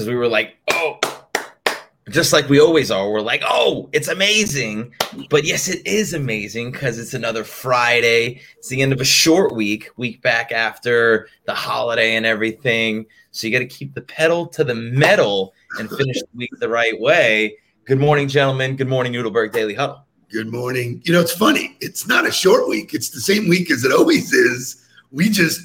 because we were like, oh, just like we always are. We're like, oh, it's amazing. But yes, it is amazing because it's another Friday. It's the end of a short week, week back after the holiday and everything. So you got to keep the pedal to the metal and finish the week the right way. Good morning, gentlemen. Good morning, Noodleberg Daily Huddle. Good morning. You know, it's funny. It's not a short week. It's the same week as it always is. We just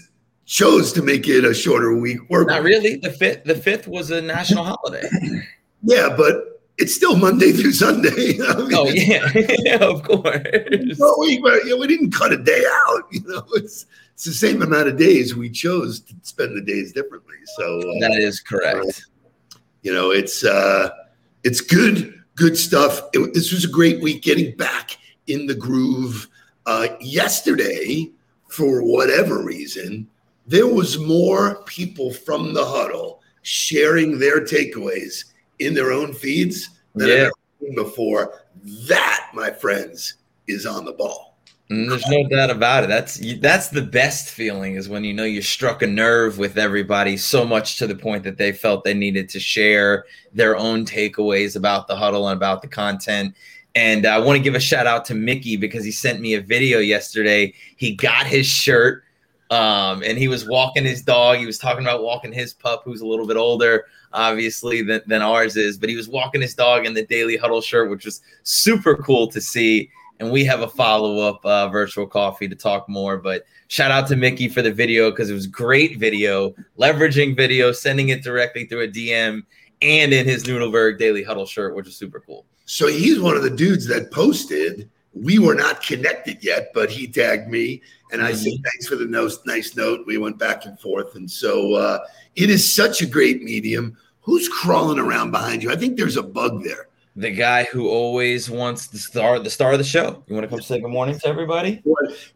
chose to make it a shorter week. Work not really. The fifth. The fifth was a national holiday. Yeah, but it's still Monday through Sunday. I mean, oh yeah, yeah, of course. Well, we, we didn't cut a day out. You know, it's it's the same amount of days. We chose to spend the days differently. So uh, that is correct. Uh, you know, it's uh, it's good good stuff. It, this was a great week getting back in the groove. Uh, yesterday, for whatever reason, there was more people from the huddle sharing their takeaways in their own feeds than yeah. I've ever seen before. That, my friends, is on the ball. And mm, there's no doubt about it. That's that's the best feeling is when you know you struck a nerve with everybody so much to the point that they felt they needed to share their own takeaways about the huddle and about the content. And I want to give a shout out to Mickey because he sent me a video yesterday. He got his shirt um, and he was walking his dog. He was talking about walking his pup, who's a little bit older, obviously, than, than ours is. But he was walking his dog in the Daily Huddle shirt, which was super cool to see and we have a follow up uh, virtual coffee to talk more. But shout out to Mickey for the video because it was great video, leveraging video, sending it directly through a DM, and in his Noodleberg Daily Huddle shirt, which is super cool. So he's one of the dudes that posted. We were not connected yet, but he tagged me, and I mm-hmm. said thanks for the nice, nice note. We went back and forth, and so uh, it is such a great medium. Who's crawling around behind you? I think there's a bug there the guy who always wants the star the star of the show. You want to come say good morning to everybody?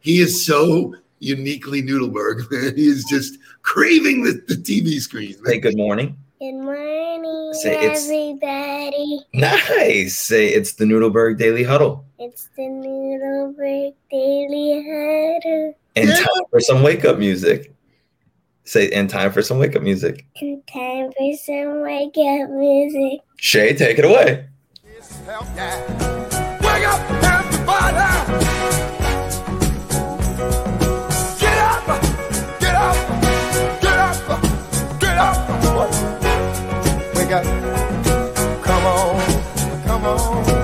He is so uniquely Noodleberg, man. He is just craving the, the TV screen. Man. Say good morning. Good morning, Say everybody. Nice. Say it's the Noodleberg Daily Huddle. It's the Noodleberg Daily Huddle. And time for some wake up music. Say, and time for some wake up music. And time for some wake up music. Shay, take it away. Help, yeah. Wake up, everybody. Get up, get up, get up, get up. Wake up. Come on, come on.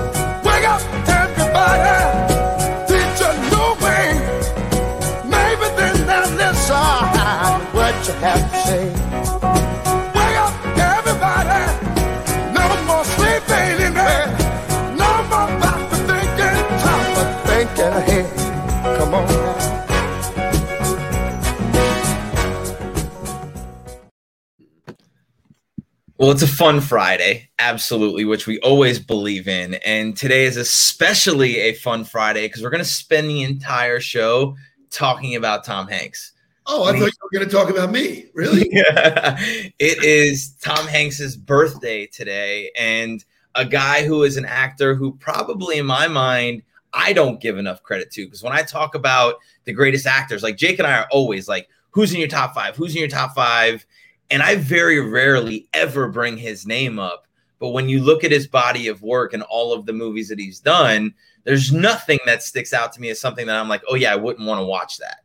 Well, it's a fun Friday, absolutely, which we always believe in. And today is especially a fun Friday because we're going to spend the entire show talking about Tom Hanks. Oh, I, thought you were going to talk about me. Really? yeah. It is Tom Hanks's birthday today. And a guy who is an actor who probably, in my mind, I don't give enough credit to. Because when I talk about the greatest actors, like Jake and I are always like, who's in your top five? Who's in your top five? And I very rarely ever bring his name up. But when you look at his body of work and all of the movies that he's done, there's nothing that sticks out to me as something that I'm like, oh, yeah, I wouldn't want to watch that.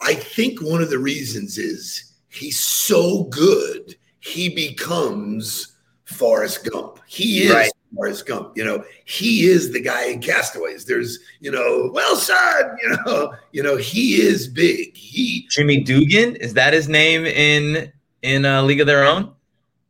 I think one of the reasons is he's so good, he becomes Forrest Gump. He is right. Forrest Gump. You know, he is the guy in Castaways. There's, you know, well, son, you know, you know, he is big. He Jimmy Dugan, is that his name in in a League of Their Own?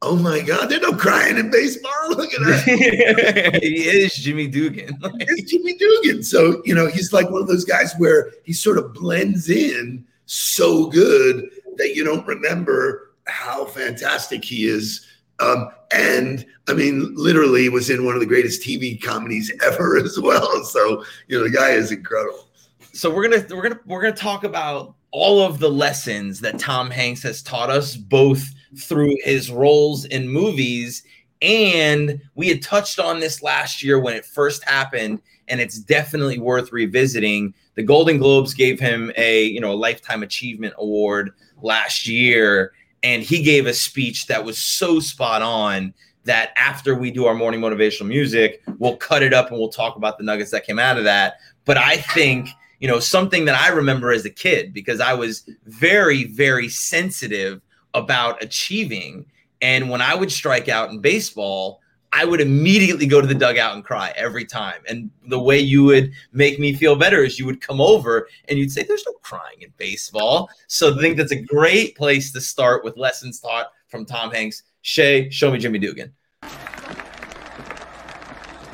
Oh my God, there's no crying in baseball. Look at that. he is Jimmy Dugan. it's Jimmy Dugan. So, you know, he's like one of those guys where he sort of blends in so good that you don't remember how fantastic he is. Um, and I mean, literally was in one of the greatest TV comedies ever as well. So, you know, the guy is incredible. So we're gonna we're gonna we're gonna talk about all of the lessons that Tom Hanks has taught us, both through his roles in movies. And we had touched on this last year when it first happened, and it's definitely worth revisiting. The Golden Globes gave him a you know a lifetime achievement award last year, and he gave a speech that was so spot on that after we do our morning motivational music, we'll cut it up and we'll talk about the nuggets that came out of that. But I think, you know, something that I remember as a kid because I was very, very sensitive about achieving. And when I would strike out in baseball, I would immediately go to the dugout and cry every time. And the way you would make me feel better is you would come over and you'd say, There's no crying in baseball. So I think that's a great place to start with lessons taught from Tom Hanks. Shay, show me Jimmy Dugan.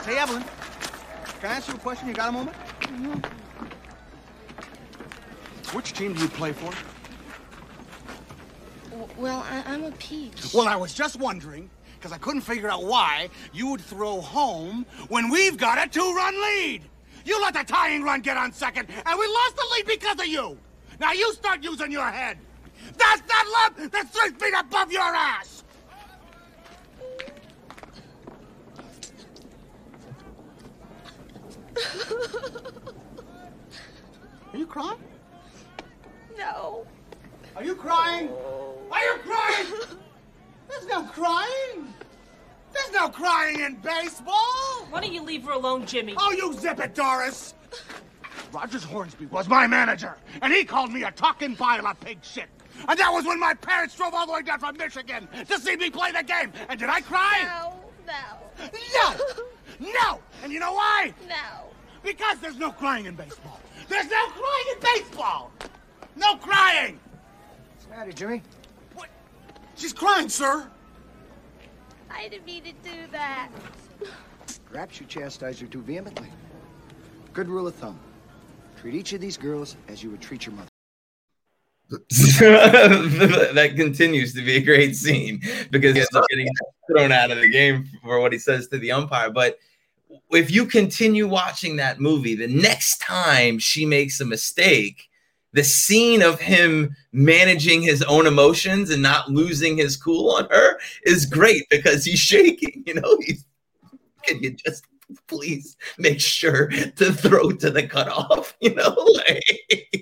Hey, Evelyn, can I ask you a question? You got a moment? Mm-hmm. Which team do you play for? Well, I, I'm a peach. Well, I was just wondering, because I couldn't figure out why you would throw home when we've got a two-run lead. You let the tying run get on second, and we lost the lead because of you. Now you start using your head. That's that love that's three feet above your ass. Are you crying? No. Are you crying? Oh. Are you crying? There's no crying. There's no crying in baseball. Why don't you leave her alone, Jimmy? Oh, you zip it, Doris. Rogers Hornsby was my manager, and he called me a talking pile of pig shit. And that was when my parents drove all the way down from Michigan to see me play the game. And did I cry? No. No. No! No! And you know why? No. Because there's no crying in baseball. There's no crying in baseball! No crying! What's the matter, Jimmy? What? She's crying, sir. I didn't mean to do that. Perhaps you chastise her too vehemently. Good rule of thumb. Treat each of these girls as you would treat your mother. that continues to be a great scene because he ends up getting thrown out of the game for what he says to the umpire. But if you continue watching that movie, the next time she makes a mistake, the scene of him managing his own emotions and not losing his cool on her is great because he's shaking. You know, he's can you just please make sure to throw to the cutoff? You know, like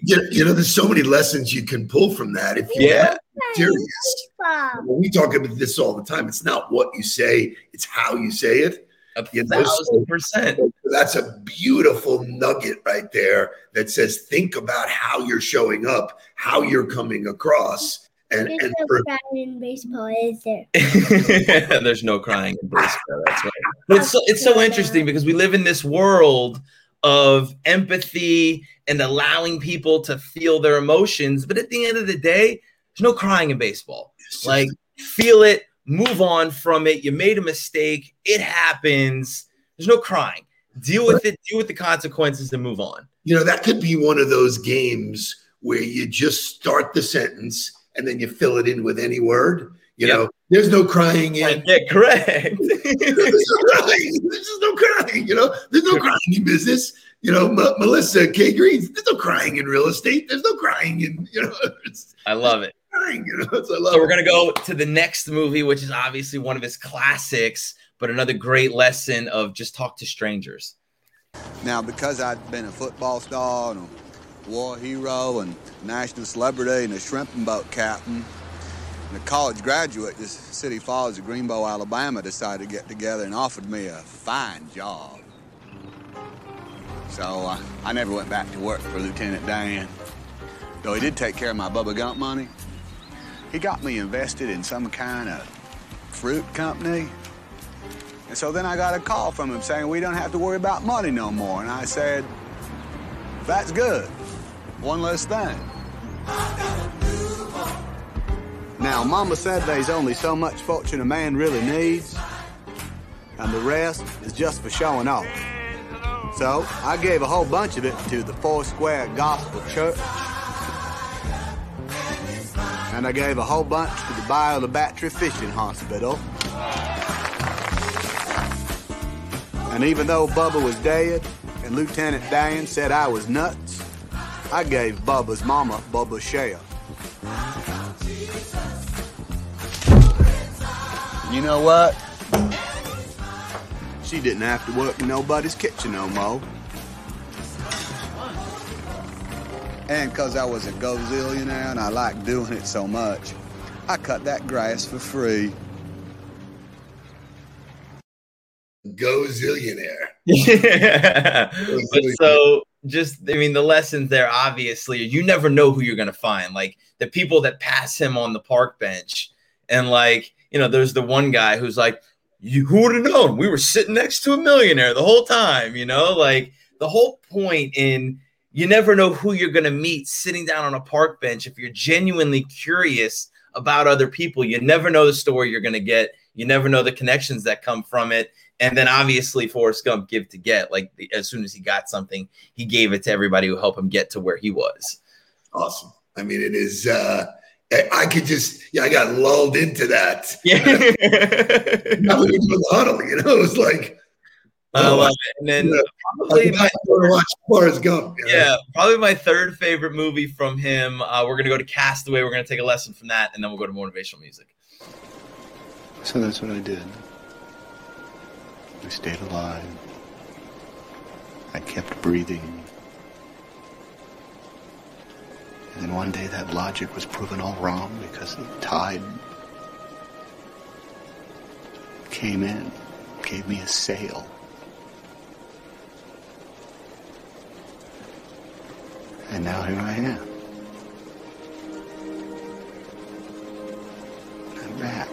You, you know, there's so many lessons you can pull from that. If you're yeah. serious, Baseball. when we talk about this all the time, it's not what you say, it's how you say it. A You know, thousand percent. That's a beautiful nugget right there that says, think about how you're showing up, how you're coming across. And, There's and no for, crying in baseball, is there? There's no crying in baseball. That's right. But it's so, it's so interesting because we live in this world of empathy and allowing people to feel their emotions. But at the end of the day, there's no crying in baseball. Like, feel it, move on from it. You made a mistake. It happens. There's no crying. Deal with it, deal with the consequences, and move on. you know, that could be one of those games where you just start the sentence and then you fill it in with any word. You Yep. know, there's no crying in. Yeah, correct. there's no crying. There's just no crying. You know, there's no crying in business. You know, M- Melissa K. Greens. There's no crying in real estate. There's no crying in. You know, I love it. Crying. You know, so I love So we're gonna go to the next movie, which is obviously one of his classics, but another great lesson of just talk to strangers. Now, because I'd been a football star and a war hero and national celebrity and a shrimping boat captain and a college graduate, this City Falls of Greenbow, Alabama decided to get together and offered me a fine job. So uh, I never went back to work for Lieutenant Dan. Though he did take care of my Bubba Gump money, he got me invested in some kind of fruit company. And so then I got a call from him saying we don't have to worry about money no more. And I said, that's good. One less thing. Now, Mama said there's only so much fortune a man really needs, and the rest is just for showing off. So I gave a whole bunch of it to the Four Square Gospel Church, and I gave a whole bunch to the Bayou La Batre Fishing Hospital. And even though Bubba was dead and Lieutenant Dan said I was nuts, I gave Bubba's mama Bubba's share. You know what? She didn't have to work in nobody's kitchen no more. And because I was a gazillionaire and I liked doing it so much, I cut that grass for free. Gozillionaire. Yeah. but so just I mean the lessons there obviously you never know who you're gonna find. Like the people that pass him on the park bench, and like, you know, there's the one guy who's like, You who would have known? We were sitting next to a millionaire the whole time, you know, like the whole point in you never know who you're gonna meet sitting down on a park bench if you're genuinely curious about other people. You never know the story you're gonna get, you never know the connections that come from it and then obviously Forrest Gump give to get. Like as soon as he got something, he gave it to everybody who helped him get to where he was. Awesome. I mean, it is. uh I could just, yeah, I got lulled into that. Yeah, we were doing the huddle, you know, it was like, oh, love. And then Yeah. probably my, to watch Forrest Gump. you know? yeah, probably my third favorite movie from him. Uh, we're gonna go to Castaway. We're gonna take a lesson from that, and then we'll go to motivational music. So that's what I did. I stayed alive. I kept breathing. And then one day that logic was proven all wrong because the tide came in, gave me a sail. And now here I am. I'm back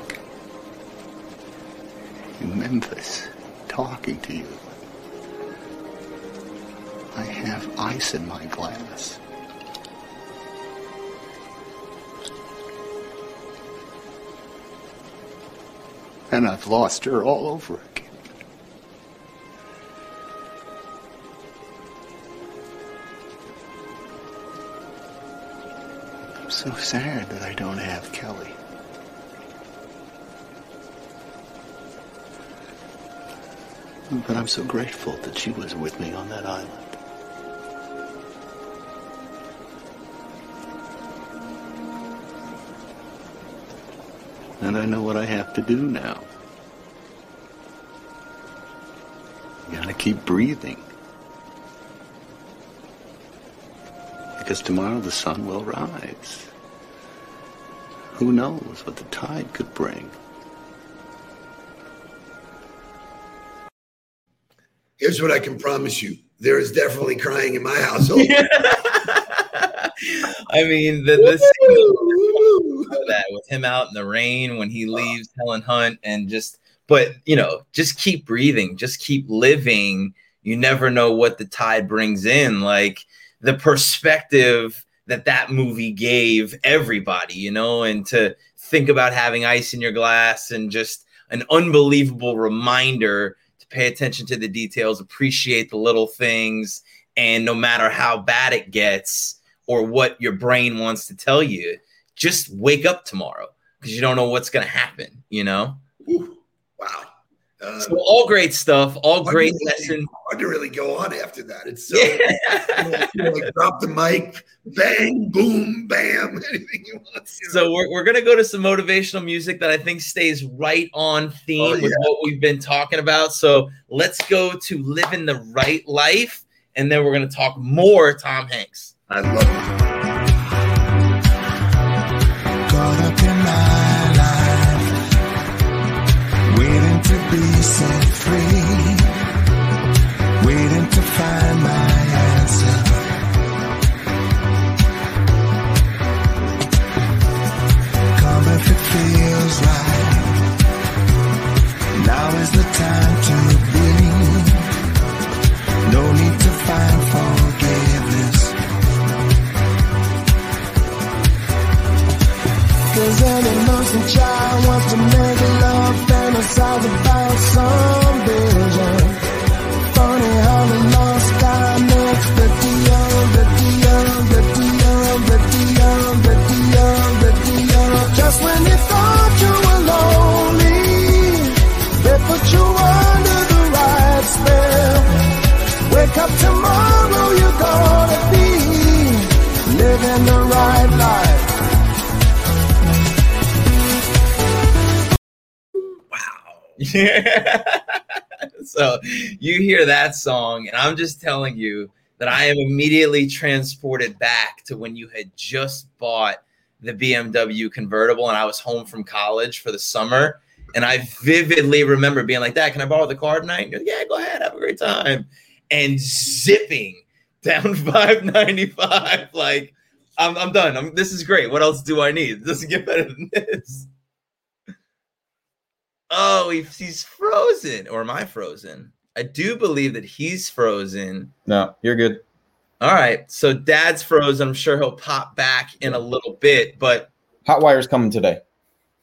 in Memphis talking to you. I have ice in my glass. And I've lost her all over so sad that I don't have Kelly. But I'm so grateful that she was with me on that island. And I know what I have to do now. Gotta keep breathing. Because tomorrow the sun will rise. Who knows what the tide could bring? Here's what I can promise you: there is definitely crying in my household. I mean, the, the that with him out in the rain when he leaves Helen Hunt and just, but you know, just keep breathing, just keep living. You never know what the tide brings in. Like the perspective that that movie gave everybody, you know, and to think about having ice in your glass and just an unbelievable reminder to pay attention to the details, appreciate the little things, and no matter how bad it gets or what your brain wants to tell you, just wake up tomorrow because you don't know what's going to happen, you know? Ooh, wow. Uh, So, all great stuff, all great to really- lesson. Hard to really go on after that. It's so you know, like drop the mic, bang, boom, bam, anything you want. you know. So we're, we're gonna go to some motivational music that I think stays right on theme Oh, with what we've been talking about. So let's go to living the right life, and then we're gonna talk more Tom Hanks. I love it. so you hear that song, and I'm just telling you that I am immediately transported back to when you had just bought the BMW convertible, and I was home from college for the summer. And I vividly remember being like, Dad, can I borrow the car tonight? And yeah, go ahead, have a great time. And zipping down 595. Like, I'm, I'm done. I'm, this is great. What else do I need? It doesn't get better than this. Oh, he's frozen. Or am I frozen? I do believe that he's frozen. No, you're good. All right. So dad's frozen. I'm sure he'll pop back in a little bit, but Hotwire's coming today.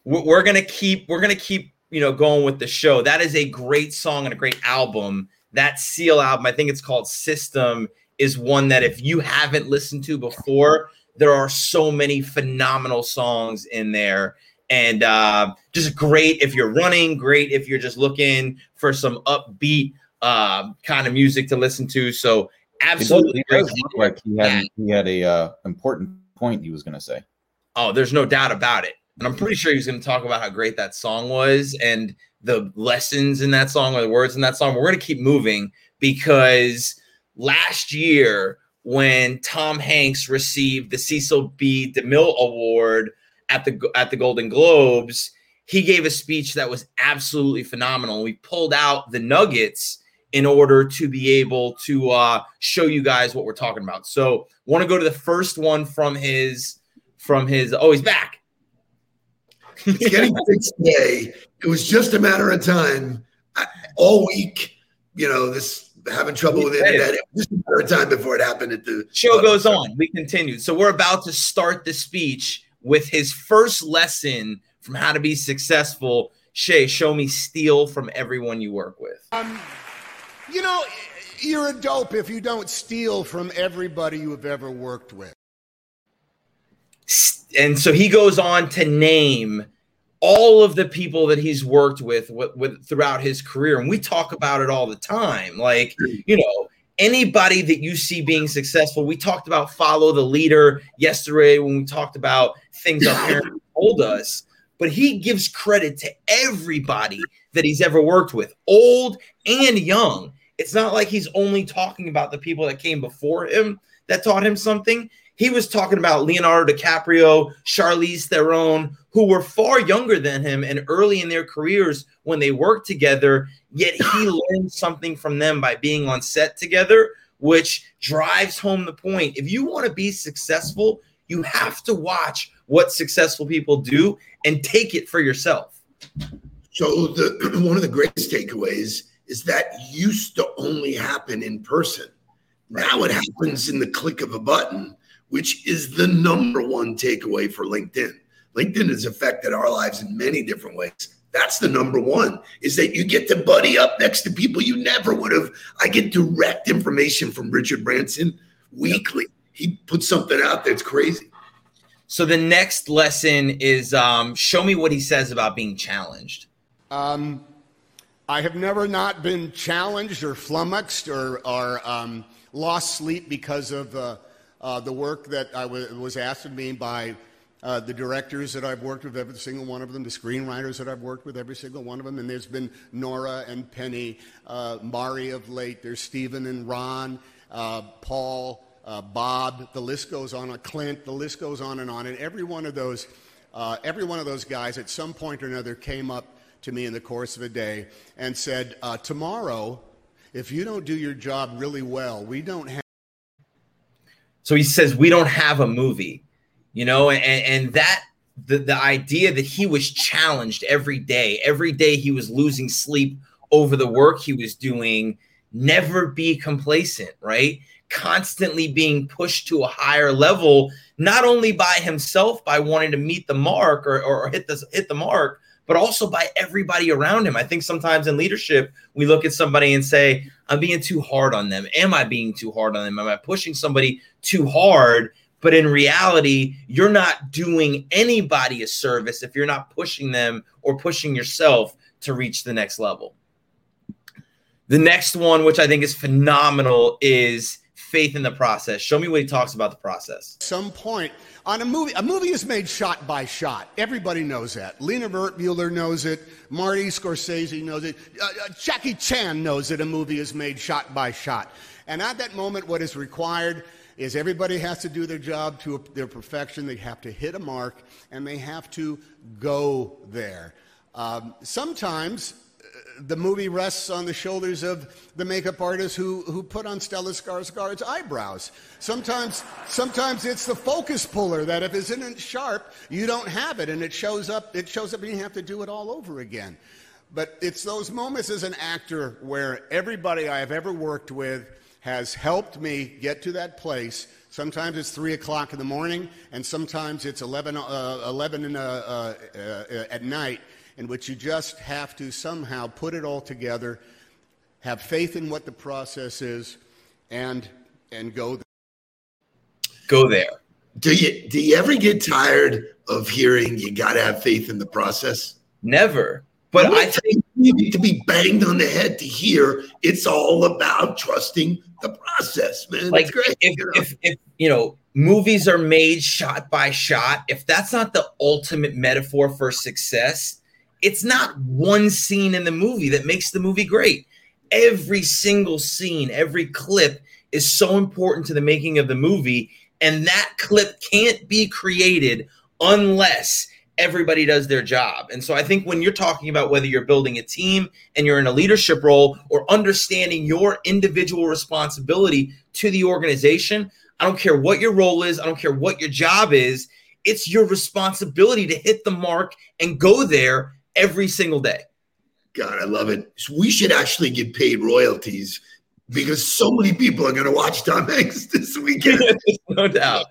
we're, we're gonna keep we're gonna keep you know going with the show. That is a great song and a great album. That Seal album, I think it's called System, is one that if you haven't listened to before, there are so many phenomenal songs in there. And uh, just great if you're running, great if you're just looking for some upbeat uh, kind of music to listen to. So It does, absolutely it great. does look like he had he had a uh, important point he was going to say. Oh, there's no doubt about it. And I'm pretty sure he's going to talk about how great that song was and the lessons in that song or the words in that song. We're going to keep moving because last year, when Tom Hanks received the Cecil B. DeMille Award at the at the Golden Globes, he gave a speech that was absolutely phenomenal. We pulled out the nuggets in order to be able to uh, show you guys what we're talking about. So, want to go to the first one from his from his. Oh, he's back. It's getting fixed today. It was just a matter of time. I, all week, you know, this having trouble with the internet. It was just a matter of time before it happened at the Show goes on. We continue. So we're about to start the speech with his first lesson from how to be successful. Shay, show me steal from everyone you work with. Um, you know, you're a dope if you don't steal from everybody you have ever worked with. and so he goes on to name all of the people that he's worked with, with, with throughout his career and we talk about it all the time like you know anybody that you see being successful we talked about follow the leader yesterday when we talked about things our parents told us but he gives credit to everybody that he's ever worked with old and young. It's not like he's only talking about the people that came before him that taught him something he was talking about Leonardo DiCaprio, Charlize Theron, who were far younger than him and early in their careers when they worked together. Yet he learned something from them by being on set together, which drives home the point. If you want to be successful, you have to watch what successful people do and take it for yourself. So the one of the greatest takeaways is that used to only happen in person. Now it happens in the click of a button, which is the number one takeaway for LinkedIn. LinkedIn has affected our lives in many different ways. That's the number one is that you get to buddy up next to people you never would have. I get direct information from Richard Branson weekly. He puts something out that's crazy. So the next lesson is um, show me what he says about being challenged. Um, I have never not been challenged or flummoxed or, or um, lost sleep because of uh, uh, the work that I w- was asked of me by uh, the directors that I've worked with, every single one of them, the screenwriters that I've worked with, every single one of them. And there's been Nora and Penny, uh, Mari of late, there's Stephen and Ron, uh, Paul, uh, Bob, the list goes on, uh, Clint, the list goes on and on. And every one of those, uh, every one of those guys at some point or another came up to me in the course of a day and said, Tomorrow, if you don't do your job really well, we don't have. So he says we don't have a movie, you know, and, and that the, the idea that he was challenged every day, every day he was losing sleep over the work he was doing, never be complacent, right? Constantly being pushed to a higher level, not only by himself by wanting to meet the mark or, or hit the hit the mark, but also by everybody around him. I think sometimes in leadership, we look at somebody and say, I'm being too hard on them. Am I being too hard on them? Am I pushing somebody too hard? But in reality, you're not doing anybody a service if you're not pushing them or pushing yourself to reach the next level. The next one, which I think is phenomenal, is faith in the process. Show me what he talks about the process. some point on a movie. A movie is made shot by shot. Everybody knows that. Lina Wertmuller knows it. Marty Scorsese knows it. Uh, uh, Jackie Chan knows that a movie is made shot by shot. And at that moment, what is required is everybody has to do their job to their perfection. They have to hit a mark, and they have to go there. Um, sometimes the movie rests on the shoulders of the makeup artist who, who put on Stellan Skarsgård's eyebrows. Sometimes, sometimes it's the focus puller that if it isn't sharp, you don't have it, and it shows up. It shows up, and you have to do it all over again. But it's those moments as an actor where everybody I have ever worked with has helped me get to that place. Sometimes it's 3 o'clock in the morning, and sometimes it's 11, uh, 11 in, uh, uh, uh, at night, in which you just have to somehow put it all together, have faith in what the process is, and, and go there. Go there. Do you do you ever get tired of hearing you got to have faith in the process? Never. But I think you need to be banged on the head to hear it's all about trusting the process, man. like it's great. if, you know? if if you know movies are made shot by shot if that's not the ultimate metaphor for success it's not one scene in the movie that makes the movie great every single scene every clip is so important to the making of the movie and that clip can't be created unless everybody does their job. And so I think when you're talking about whether you're building a team and you're in a leadership role or understanding your individual responsibility to the organization, I don't care what your role is, I don't care what your job is, it's your responsibility to hit the mark and go there every single day. God, I love it. We should actually get paid royalties because so many people are going to watch Tom Hanks this weekend. no doubt.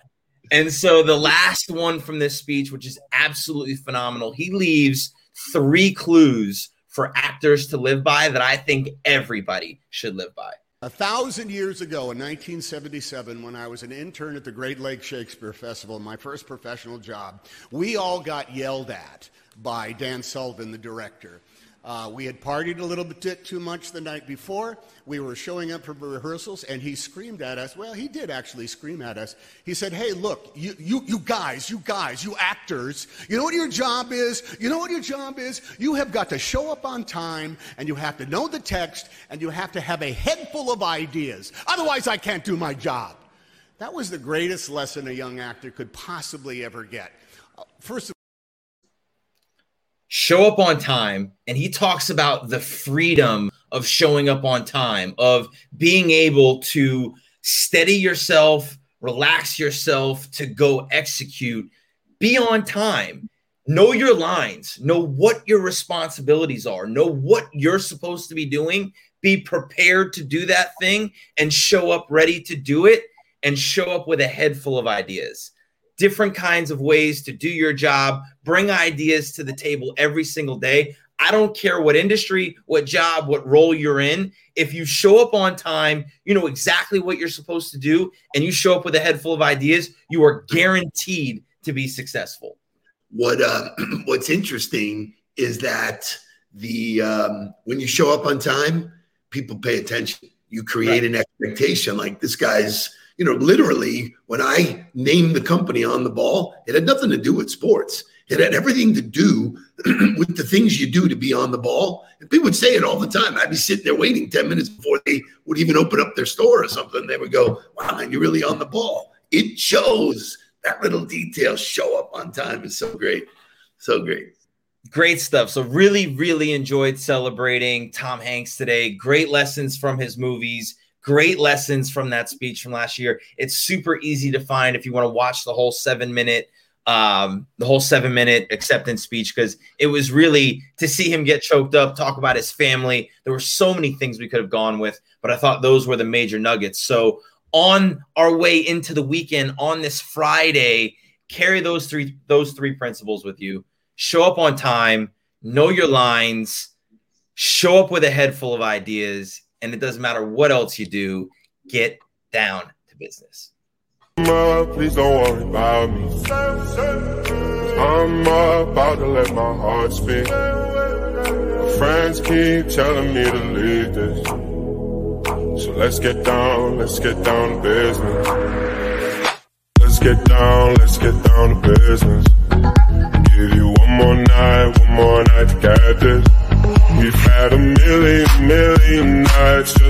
And so the last one from this speech, which is absolutely phenomenal, he leaves three clues for actors to live by that I think everybody should live by. A thousand years ago in 1977, when I was an intern at the Great Lakes Shakespeare Festival, my first professional job, we all got yelled at by Dan Sullivan, the director. Uh, we had partied a little bit too much the night before. We were showing up for rehearsals, and he screamed at us. Well, he did actually scream at us. He said, Hey, look, you, you, you guys, you guys, you actors, you know what your job is? You know what your job is? You have got to show up on time, and you have to know the text, and you have to have a head full of ideas. Otherwise, I can't do my job. That was the greatest lesson a young actor could possibly ever get. Uh, First of show up on time and he talks about the freedom of showing up on time of being able to steady yourself relax yourself to go execute. Be on time. Know your lines. Know what your responsibilities are. Know what you're supposed to be doing. Be prepared to do that thing and show up ready to do it and show up with a head full of ideas different kinds of ways to do your job, bring ideas to the table every single day. I don't care what industry, what job, what role you're in. If you show up on time, you know exactly what you're supposed to do, and you show up with a head full of ideas, you are guaranteed to be successful. What uh, What's interesting is that the um, when you show up on time, people pay attention. You create an expectation, like this guy's you know, literally, when I named the company on the ball, it had nothing to do with sports. It had everything to do with the things you do to be on the ball. And people would say it all the time. I'd be sitting there waiting 10 minutes before they would even open up their store or something. They would go, wow, man, you're really on the ball. It shows that little detail show up on time is so great. So great. Great stuff. So, really, really enjoyed celebrating Tom Hanks today. Great lessons from his movies great lessons from that speech from last year. It's super easy to find if you want to watch the whole seven minute um, the whole seven minute acceptance speech because it was really to see him get choked up, talk about his family. There were so many things we could have gone with, but I thought those were the major nuggets. So on our way into the weekend on this Friday, carry those three those three principles with you. Show up on time, know your lines, show up with a head full of ideas, and it doesn't matter what else you do, get down to business. please don't worry about me. I'm about to let my heart speak. Friends keep telling me to leave this. So let's get down, let's get down to business. Let's get down, let's get down to business. Give you one more night, one more night to get this. We've had a million, million nights